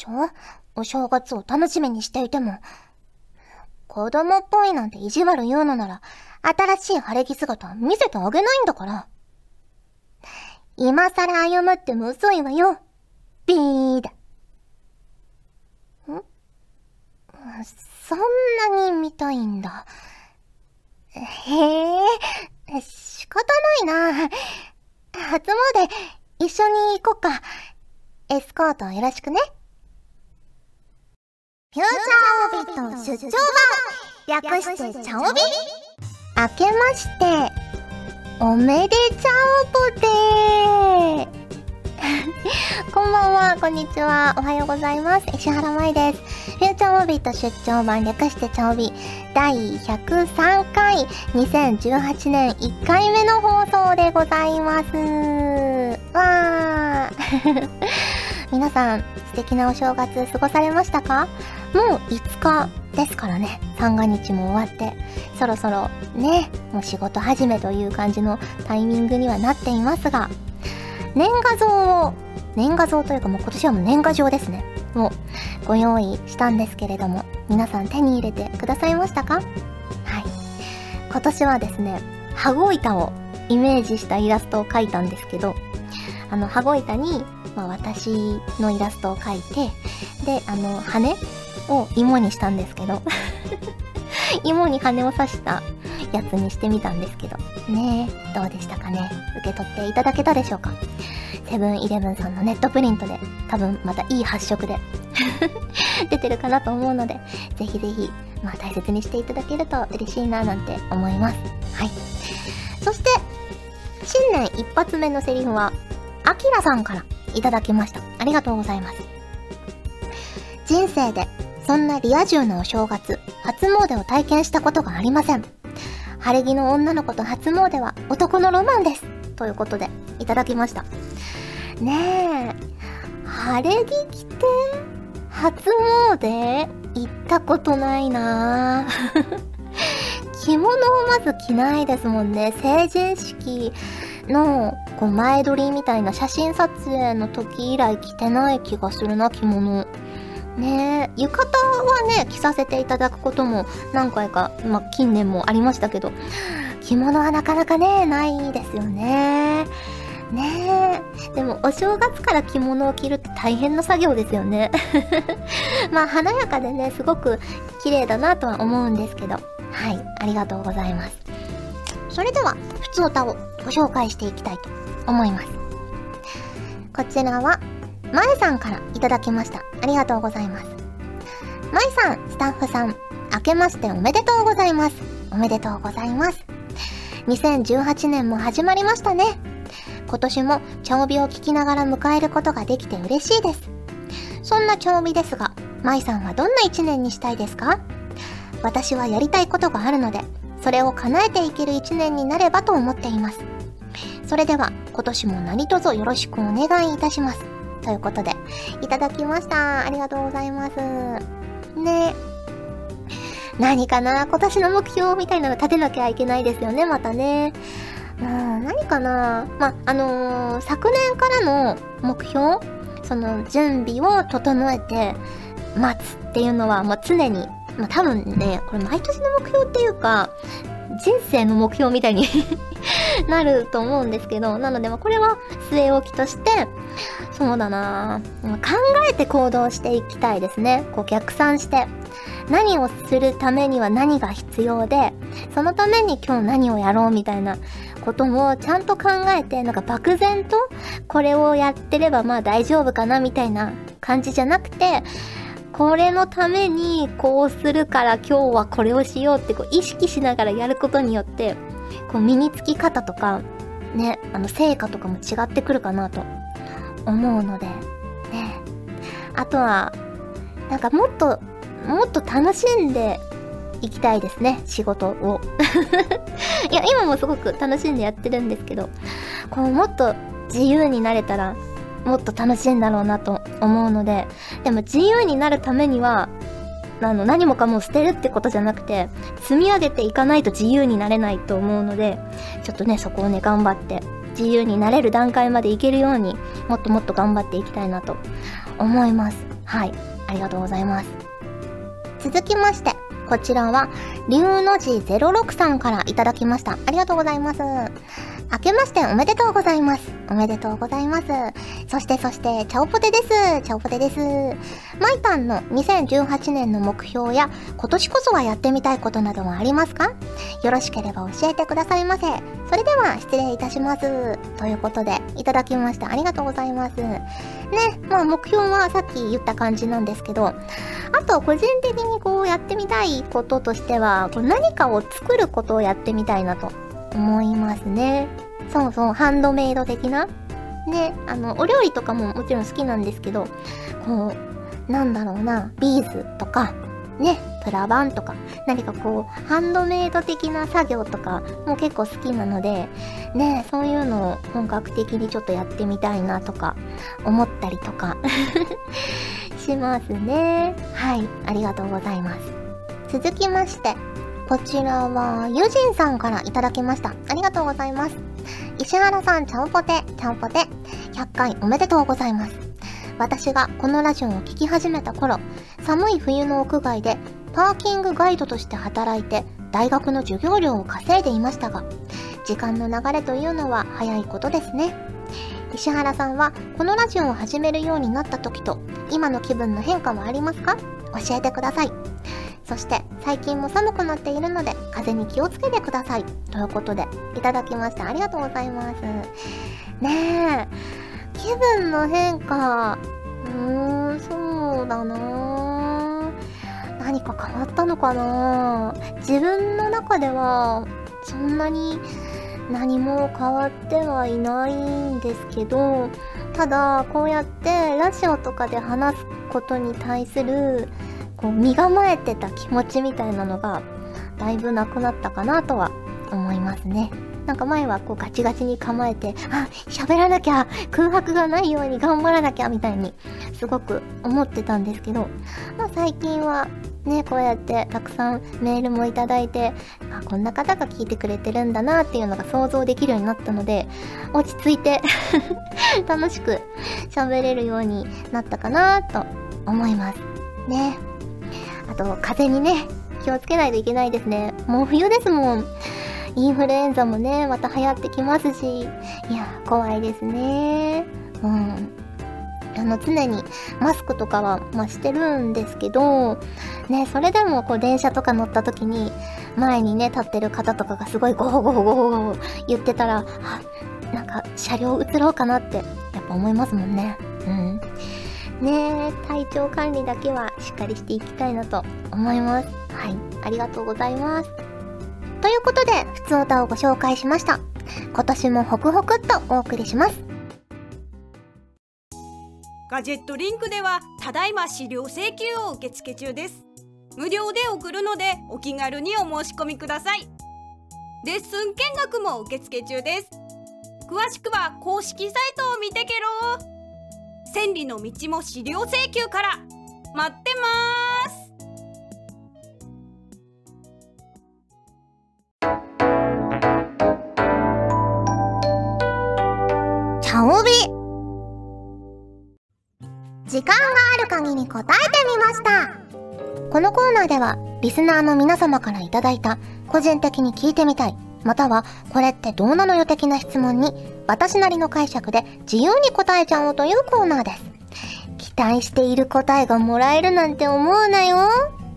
しょ？お正月を楽しみにしていても。子供っぽいなんて意地悪言うのなら、新しい晴れ着姿見せてあげないんだから。今更謝っても遅いわよ。ビーだ。ん？そんなに見たいんだ。へえ、仕方ないな。初詣、一緒に行こっか。エスコートよろしくね。フューチャーオビット出張版。略してチャオビ。明けまして、おめでちゃおぽでー。こんばんは、こんにちは、おはようございます。石原舞です。フューチャーオビット出張版。略してチャオビ。第103回。2018年。1回目の放送でございます。わー。皆さん、素敵なお正月過ごされましたか？もう5日ですからね。三が日も終わって、そろそろね、もう仕事始めという感じのタイミングにはなっていますが、年賀状を、年賀状というかもう今年はもう年賀状ですね。をご用意したんですけれども、皆さん手に入れてくださいましたか？はい。今年はですね、羽子板をイメージしたイラストを描いたんですけど、あの、羽子板に、まあ、私のイラストを描いて、で、あの、羽を芋にしたんですけど 芋に羽を刺したやつにしてみたんですけど。ねえ、どうでしたかね？受け取っていただけたでしょうか？セブンイレブンさんのネットプリントで、多分またいい発色で 出てるかなと思うので、ぜひぜひ、まあ大切にしていただけると嬉しいななんて思います。はい。そして、新年一発目のセリフは、アキラさんからいただきました。ありがとうございます。人生でそんなリア充なお正月、初詣を体験したことがありません。晴れ着の女の子と初詣は男のロマンです。ということで、いただきました。ねえ、晴れ着着て、初詣行ったことないな 着物をまず着ないですもんね。成人式のこう前撮りみたいな写真撮影の時以来着てない気がするな、着物。ねえ浴衣はね、着させていただくことも何回か、まあ、近年もありましたけど、着物はなかなかね、ないですよね。ねえ。でも、お正月から着物を着るって大変な作業ですよね。まあ、華やかでね、すごく綺麗だなとは思うんですけど。はい、ありがとうございます。それでは、普通歌をご紹介していきたいと思います。こちらは、まえさんからいただきました。ありがとうございます。まえさん、スタッフさん、明けましておめでとうございます。おめでとうございます。2018年も始まりましたね。今年も茶帯を聞きながら迎えることができて嬉しいです。そんな茶帯ですが、舞さんはどんな一年にしたいですか？私はやりたいことがあるので、それを叶えていける一年になればと思っています。それでは、今年も何卒よろしくお願いいたします。ということで、いただきました。ありがとうございます。ね何かな？今年の目標みたいなの立てなきゃいけないですよね、またね。うん、何かな？ま、あのー、昨年からの目標？その準備を整えて待つっていうのは、まあ、常に、まあ、多分ね、これ毎年の目標っていうか、人生の目標みたいになると思うんですけど、なので、まあ、これは据え置きとして、そうだな考えて行動していきたいですね。こう逆算して。何をするためには何が必要で、そのために今日何をやろうみたいなこともちゃんと考えて、なんか漠然とこれをやってればまあ大丈夫かなみたいな感じじゃなくて、これのためにこうするから今日はこれをしようってこう意識しながらやることによって、こう身につき方とか、ね、あの成果とかも違ってくるかなと思うので、ね。あとは、なんかもっと、もっと楽しんでいきたいですね、仕事を。いや、今もすごく楽しんでやってるんですけど、こうもっと自由になれたらもっと楽しいんだろうなと思うので、でも自由になるためには、あの、何もかも捨てるってことじゃなくて、積み上げていかないと自由になれないと思うので、ちょっとね、そこをね、頑張って、自由になれる段階までいけるように、もっともっと頑張っていきたいなと思います。はい、ありがとうございます。続きまして、こちらは、龍の字06さんからいただきました。ありがとうございます。明けましておめでとうございます。おめでとうございます。そしてそして、チャオポテです。チャオポテです。マイタンの2018年の目標や、今年こそはやってみたいことなどはありますか？よろしければ教えてくださいませ。それでは失礼いたします。ということで、いただきました。ありがとうございます。ね、まあ目標はさっき言った感じなんですけど、あと個人的にこうやってみたいこととしては、こう何かを作ることをやってみたいなと思いますね。そうそう、ハンドメイド的な。ね、あの、お料理とかももちろん好きなんですけど、こう、なんだろうな、ビーズとか、ね、プラバンとか、何かこう、ハンドメイド的な作業とかも結構好きなので、ね、そういうのを本格的にちょっとやってみたいなとか、思ったりとか しますね。はい、ありがとうございます。続きまして、こちらは、ユジンさんからいただきました。ありがとうございます。石原さん、ちゃんぽて、ちゃんぽて。100回おめでとうございます。私がこのラジオを聴き始めた頃、寒い冬の屋外でパーキングガイドとして働いて大学の授業料を稼いでいましたが、時間の流れというのは早いことですね。石原さんはこのラジオを始めるようになった時と今の気分の変化はありますか？教えてください。そして最近も寒くなっているので風に気をつけてください。ということでいただきました。ありがとうございます。ねえ、気分の変化。うーん、そうだな何か変わったのかな自分の中ではそんなに何も変わってはいないんですけど、ただこうやってラジオとかで話すことに対するこう身構えてた気持ちみたいなのがだいぶなくなったかなとは思いますね。なんか前はこうガチガチに構えて、あ、喋らなきゃ、空白がないように頑張らなきゃみたいにすごく思ってたんですけど、まあ最近はね、こうやってたくさんメールもいただいて、あ、こんな方が聞いてくれてるんだなっていうのが想像できるようになったので、落ち着いて 楽しく喋れるようになったかなと思います。ね。あと、風にね、気をつけないといけないですね。もう冬ですもん。インフルエンザもね、また流行ってきますし、いや、怖いですね。うん。あの、常にマスクとかは、まあ、してるんですけど、ね、それでもこう電車とか乗った時に、前にね、立ってる方とかがすごいゴーゴーゴーゴ言ってたら、なんか車両移ろうかなって、やっぱ思いますもんね。うん。ね体調管理だけはしっかりしていきたいなと思います。はい。ありがとうございます。ということで、普通歌をご紹介しました。今年もホクホクっとお送りします。ガジェットリンクでは、ただいま資料請求を受付中です。無料で送るので、お気軽にお申し込みください。レッスン見学も受付中です。詳しくは公式サイトを見てけろ千里の道も資料請求から。待ってます。チャオビ。時間がある限り答えてみました。このコーナーではリスナーの皆様からいただいた個人的に聞いてみたいまたはこれってどうなのよ的な質問に私なりの解釈で自由に答えちゃおうというコーナーです。期待している答えがもらえるなんて思うなよ。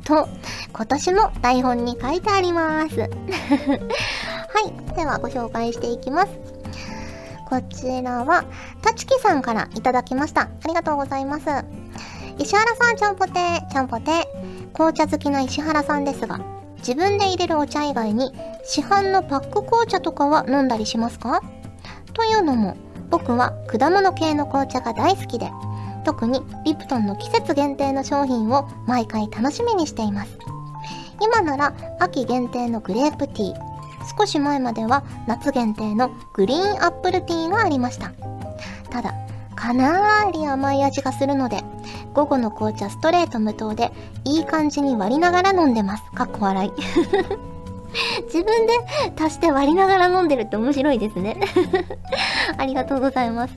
と、今年も台本に書いてあります。はい。ではご紹介していきます。こちらは、たちきさんからいただきました。ありがとうございます。石原さん、ちゃんぽて、ちゃんぽて。紅茶好きな石原さんですが、自分で入れるお茶以外に、市販のパック紅茶とかは飲んだりしますか？というのも、僕は果物系の紅茶が大好きで、特にリプトンの季節限定の商品を毎回楽しみにしています。今なら秋限定のグレープティー、少し前までは夏限定のグリーンアップルティーがありました。ただ、かなり甘い味がするので、午後の紅茶ストレート無糖でいい感じに割りながら飲んでます。かっこ笑い。自分で足して割りながら飲んでるって面白いですね ありがとうございます。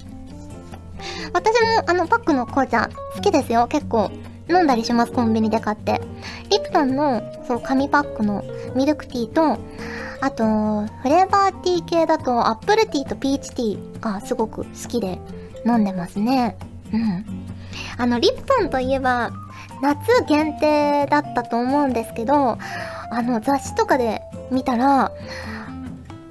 私もあのパックの紅茶好きですよ。結構飲んだりします、コンビニで買って。リプトンの、そう、紙パックのミルクティーと、あと、フレーバーティー系だと、アップルティーとピーチティーがすごく好きで飲んでますね。うん。あの、リプトンといえば、夏限定だったと思うんですけど、あの、雑誌とかで見たら、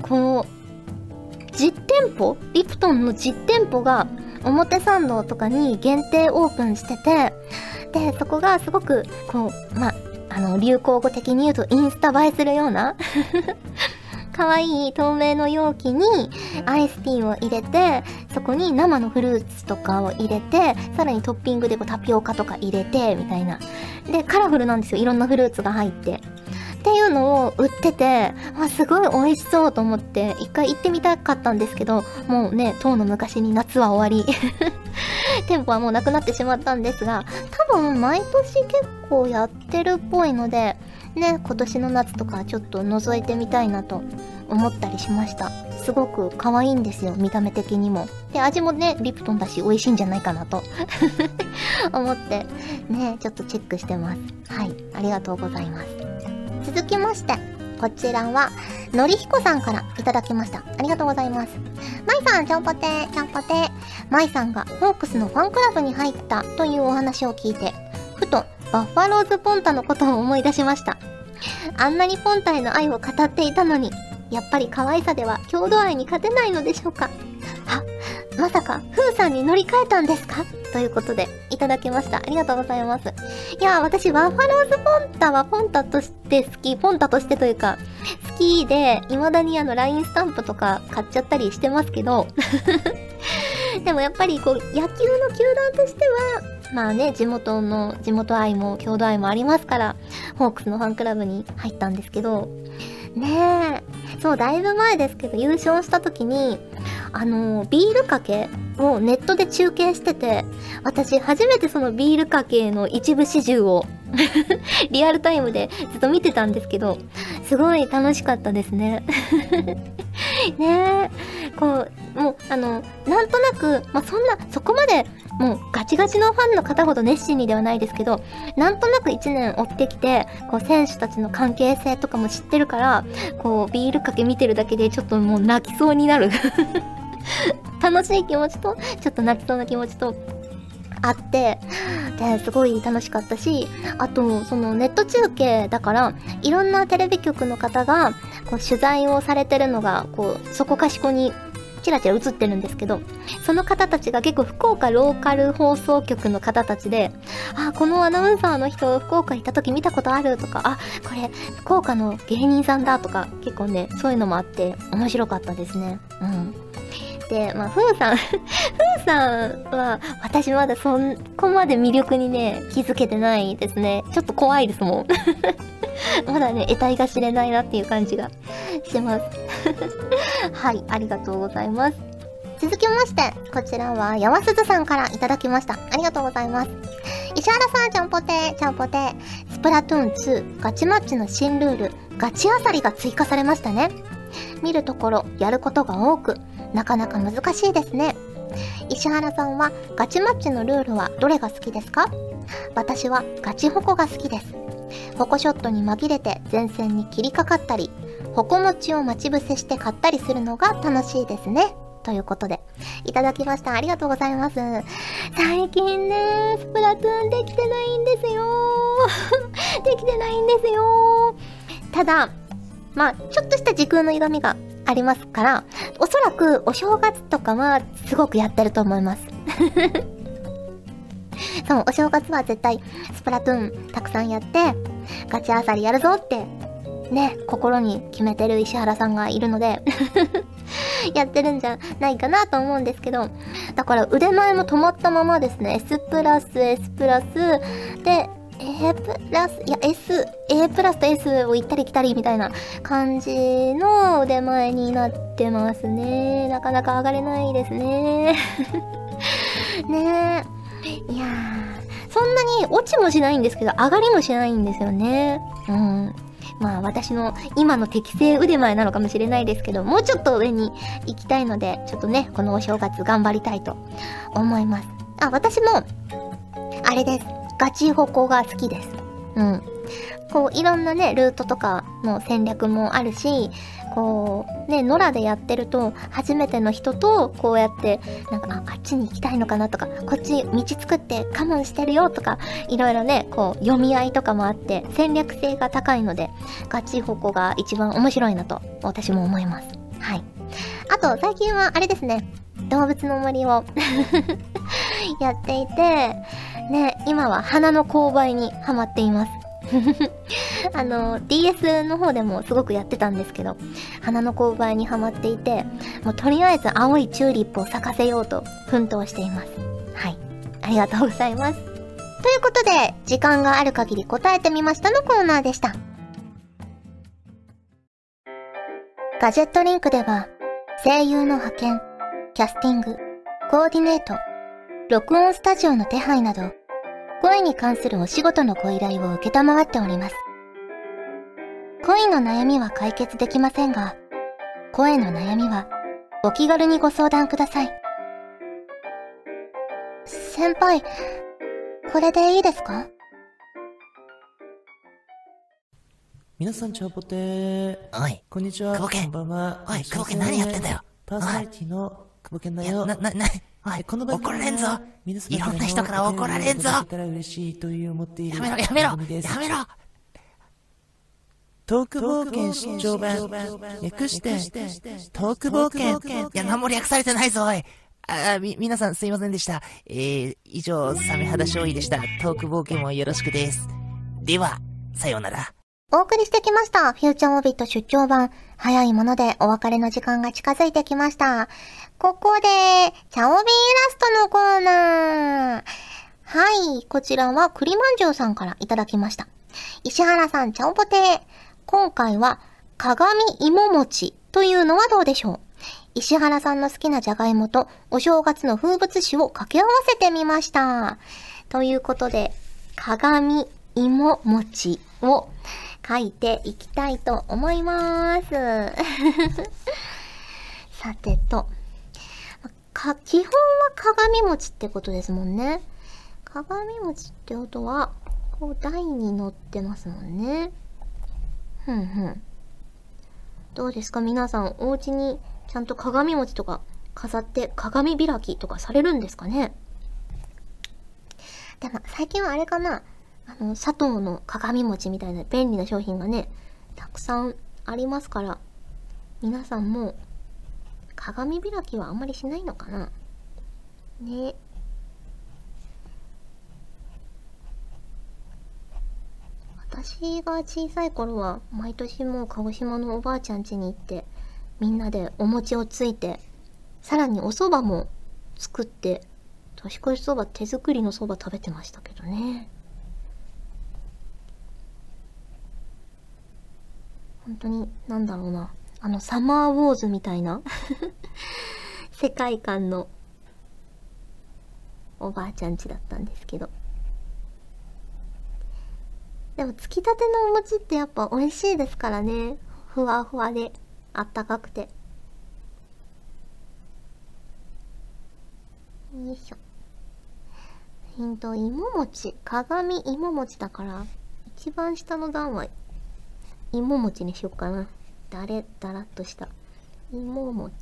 こう、実店舗リプトンの実店舗が表参道とかに限定オープンしてて、で、そこがすごく、こう、まあ、あの、流行語的に言うとインスタ映えするような可愛い透明の容器にアイスティーを入れて、そこに生のフルーツとかを入れて、さらにトッピングでこうタピオカとか入れて、みたいな。で、カラフルなんですよ。いろんなフルーツが入って。っていうのを売ってて、あ、すごい美味しそうと思って、一回行ってみたかったんですけど、もうね、当の昔に夏は終わり。店舗はもうなくなってしまったんですが、多分毎年結構やってるっぽいので、ね、今年の夏とかちょっと覗いてみたいなと思ったりしました。すごく可愛いんですよ、見た目的にも。で、味もね、リプトンだし美味しいんじゃないかなと 思って、ね、ちょっとチェックしてます。はい、ありがとうございます。続きまして、こちらは、のりひこさんからいただきました。ありがとうございます。まいさん、ちゃんぽてー、ちゃんぽてー。まいさんがホークスのファンクラブに入ったというお話を聞いて、ふとバッファローズポンタのことを思い出しました。あんなにポンタへの愛を語っていたのに、やっぱり可愛さでは郷土愛に勝てないのでしょうか。あ、まさか、ふーさんに乗り換えたんですか？ということで、いただきました。ありがとうございます。いや、私、ワッファローズポンタはポンタとして好き、ポンタとしてというか、好きで、未だにあの、LINE スタンプとか買っちゃったりしてますけど、でもやっぱりこう、野球の球団としては、まあね、地元の、地元愛も郷土愛もありますから、ホークスのファンクラブに入ったんですけど、ねえ、そう、だいぶ前ですけど、優勝した時に、あの、ビールかけをネットで中継してて、私初めてそのビールかけの一部始終を リアルタイムでずっと見てたんですけど、すごい楽しかったですね。ね。え、こう、もう、あの、なんとなく、まあ、そんな、そこまで、もうガチガチのファンの方ほど熱心にではないですけど、なんとなく1年追ってきて、こう選手たちの関係性とかも知ってるから、こうビールかけ見てるだけでちょっともう泣きそうになる。楽しい気持ちと、ちょっと泣きそうな気持ちと、あって、で、すごい楽しかったし、あと、そのネット中継だから、いろんなテレビ局の方が、こう取材をされてるのが、こう、そこかしこにチラチラ映ってるんですけど、その方たちが結構福岡ローカル放送局の方たちで、あ、このアナウンサーの人福岡行った時見たことあるとか、あ、これ福岡の芸人さんだとか、結構ね、そういうのもあって面白かったですね。うん。で、まあ、ふーさん ふーさんは、私まだそこまで魅力にね、気づけてないですね。ちょっと怖いですもん。まだね、得体が知れないなっていう感じがしてます。はい、ありがとうございます。続きまして、こちらは、やわすずさんからいただきました。ありがとうございます。石原さん、ちゃんぽてー、ちゃんぽて。スプラトゥーン2、ガチマッチの新ルール、ガチあさりが追加されましたね。見るところ、やることが多く、なかなか難しいですね。石原さんはガチマッチのルールはどれが好きですか？私はガチホコが好きです。ホコショットに紛れて前線に切りかかったり、ホコ持ちを待ち伏せして買ったりするのが楽しいですね。ということで、いただきました。ありがとうございます。最近ね、スプラトゥーンできてないんですよ。できてないんですよ。ただ、まあ、ちょっとした時空の歪みがありますから、おそらくお正月とかはすごくやってると思います。そう、お正月は絶対スプラトゥーンたくさんやって、ガチあさりやるぞって、ね、心に決めてる石原さんがいるので やってるんじゃないかなと思うんですけど、だから腕前も止まったままですね、S プラス S プラスで、A プラス、いや S、A プラスと S を行ったり来たりみたいな感じの腕前になってますね。なかなか上がれないですね。ねえ。いやー、そんなに落ちもしないんですけど、上がりもしないんですよね。うん。まあ私の今の適正腕前なのかもしれないですけど、もうちょっと上に行きたいので、ちょっとね、このお正月頑張りたいと思います。あ、私も、あれです。ガチ歩行が好きです。うん。こう、いろんなね、ルートとかの戦略もあるし、こう、ね、野良でやってると、初めての人と、こうやって、なんか、あ、あっちに行きたいのかなとか、こっち道作って我慢してるよとか、いろいろね、こう、読み合いとかもあって、戦略性が高いので、ガチホコが一番面白いなと、私も思います。はい。あと、最近は、あれですね、動物の森を やっていて、ね、今は花の勾配にハマっています。あの、DS の方でもすごくやってたんですけど、花の勾配にはまっていて、もうとりあえず青いチューリップを咲かせようと奮闘しています。はい。ありがとうございます。ということで、時間がある限り答えてみましたのコーナーでした。ガジェットリンクでは、声優の派遣、キャスティング、コーディネート、録音スタジオの手配など、声に関するお仕事のご依頼を受けたまわっております。恋の悩みは解決できませんが、声の悩みはお気軽にご相談ください。先輩、これでいいですか？皆さん、チャオポテー。おい。こんにちは。久保健。こんばんは。おい、久保健何やってんだよ。パーソナリティの久保健だよ。な、な、な、おい、この怒られんぞ。いろんな人から怒られんぞ。やめろ、やめろ、やめろ。トーク冒険出張版。略して、トーク冒険。いや、何も略されてないぞ、おい。あ、み、皆さんすいませんでした。えー、以上、サメ肌勝利でした。トーク冒険もよろしくです。では、さようなら。お送りしてきました。フューチャーオビット出張版。早いものでお別れの時間が近づいてきました。ここで、チャオビーイラストのコーナー。はい、こちらは栗まんじゅうさんからいただきました。石原さん、チャオポテ。今回は、鏡芋餅というのはどうでしょう石原さんの好きなじゃがいもとお正月の風物詩を掛け合わせてみました。ということで、鏡芋餅を書いていきたいと思います。さてと、か、基本は鏡餅ってことですもんね。鏡餅ってことは、こう台に乗ってますもんね。ふんふん。どうですか？皆さん、お家にちゃんと鏡餅とか飾って鏡開きとかされるんですかね？でも、最近はあれかな？あの、佐藤の鏡餅みたいな便利な商品がね、たくさんありますから、皆さんも鏡開きはあんまりしないのかな。ね。私が小さい頃は毎年もう鹿児島のおばあちゃん家に行ってみんなでお餅をついてさらにお蕎麦も作って年越しそば手作りのそば食べてましたけどね。本当になんだろうな。あのサマーウォーズみたいな 世界観のおばあちゃん家だったんですけどでも、つきたてのお餅ってやっぱ美味しいですからね。ふわふわで、あったかくて。よいしょ。ヒント、芋餅。鏡芋餅だから、一番下の段は、芋餅にしよっかな。だれ、だらっとした。芋餅。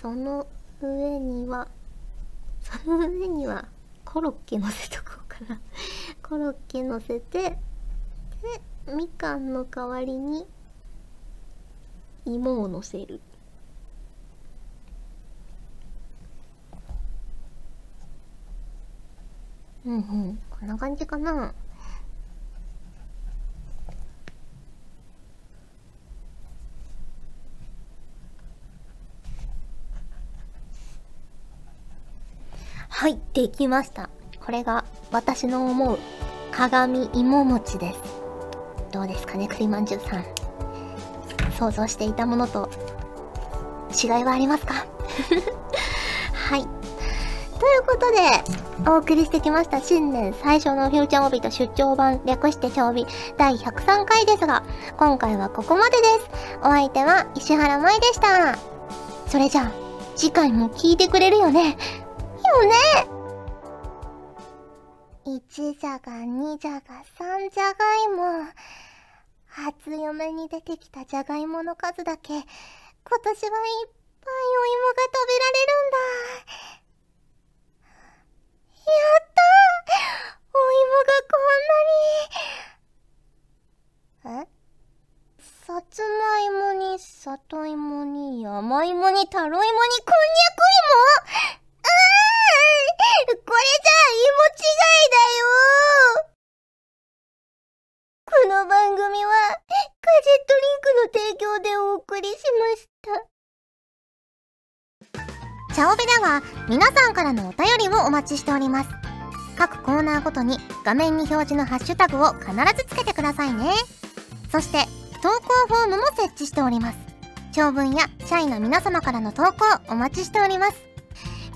その上には、その上には、コロッケ乗せとこうかな コロッケ乗せてでみかんの代わりに芋を乗せるうんうんこんな感じかなはい、できました。これが私の思う鏡芋餅です。どうですかね、栗まんじゅうさん。想像していたものと違いはありますか？はい。ということで、お送りしてきました新年最初のフューチャーモビと出張版略して調備第103回ですが、今回はここまでです。お相手は石原舞でした。それじゃあ、次回も聞いてくれるよね。よね1じゃが2じゃが3じゃがいも。初嫁に出てきたじゃがいもの数だけ、今年はいっぱいお芋が食べられるんだ。やったお芋がこんなに。えさつまいもに里芋に山芋にタロイモにこんにゃく芋 これじゃあ芋違いだよこの番組はガジェットリンクの提供でお送りしました。チャオベでは皆さんからのお便りをお待ちしております。各コーナーごとに画面に表示のハッシュタグを必ずつけてくださいね。そして投稿フォームも設置しております。長文や社員の皆様からの投稿お待ちしております。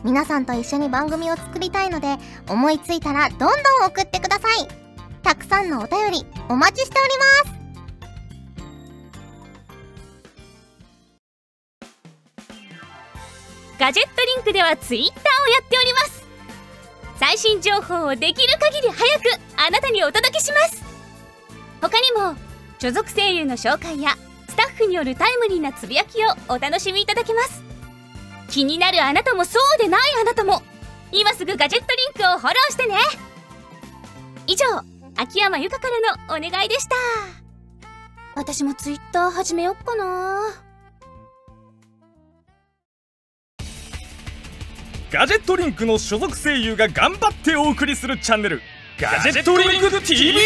皆さんと一緒に番組を作りたいので思いついたらどんどん送ってください。たくさんのお便りお待ちしております。ガジェットリンクではツイッターをやっております最新情報をできる限り早くあなたにお届けします他にも所属声優の紹介やスタッフによるタイムリーなつぶやきをお楽しみいただけます気になるあなたもそうでないあなたも。今すぐガジェットリンクをフォローしてね。以上秋山由香からのお願いでした。私もツイッター始めよっかな。ガジェットリンクの所属声優が頑張ってお送りするチャンネルガジェットリンク TV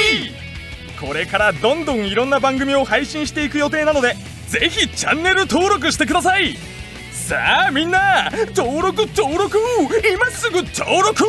これからどんどんいろんな番組を配信していく予定なのでぜひチャンネル登録してくださいさあみんな登録登録今すぐ登録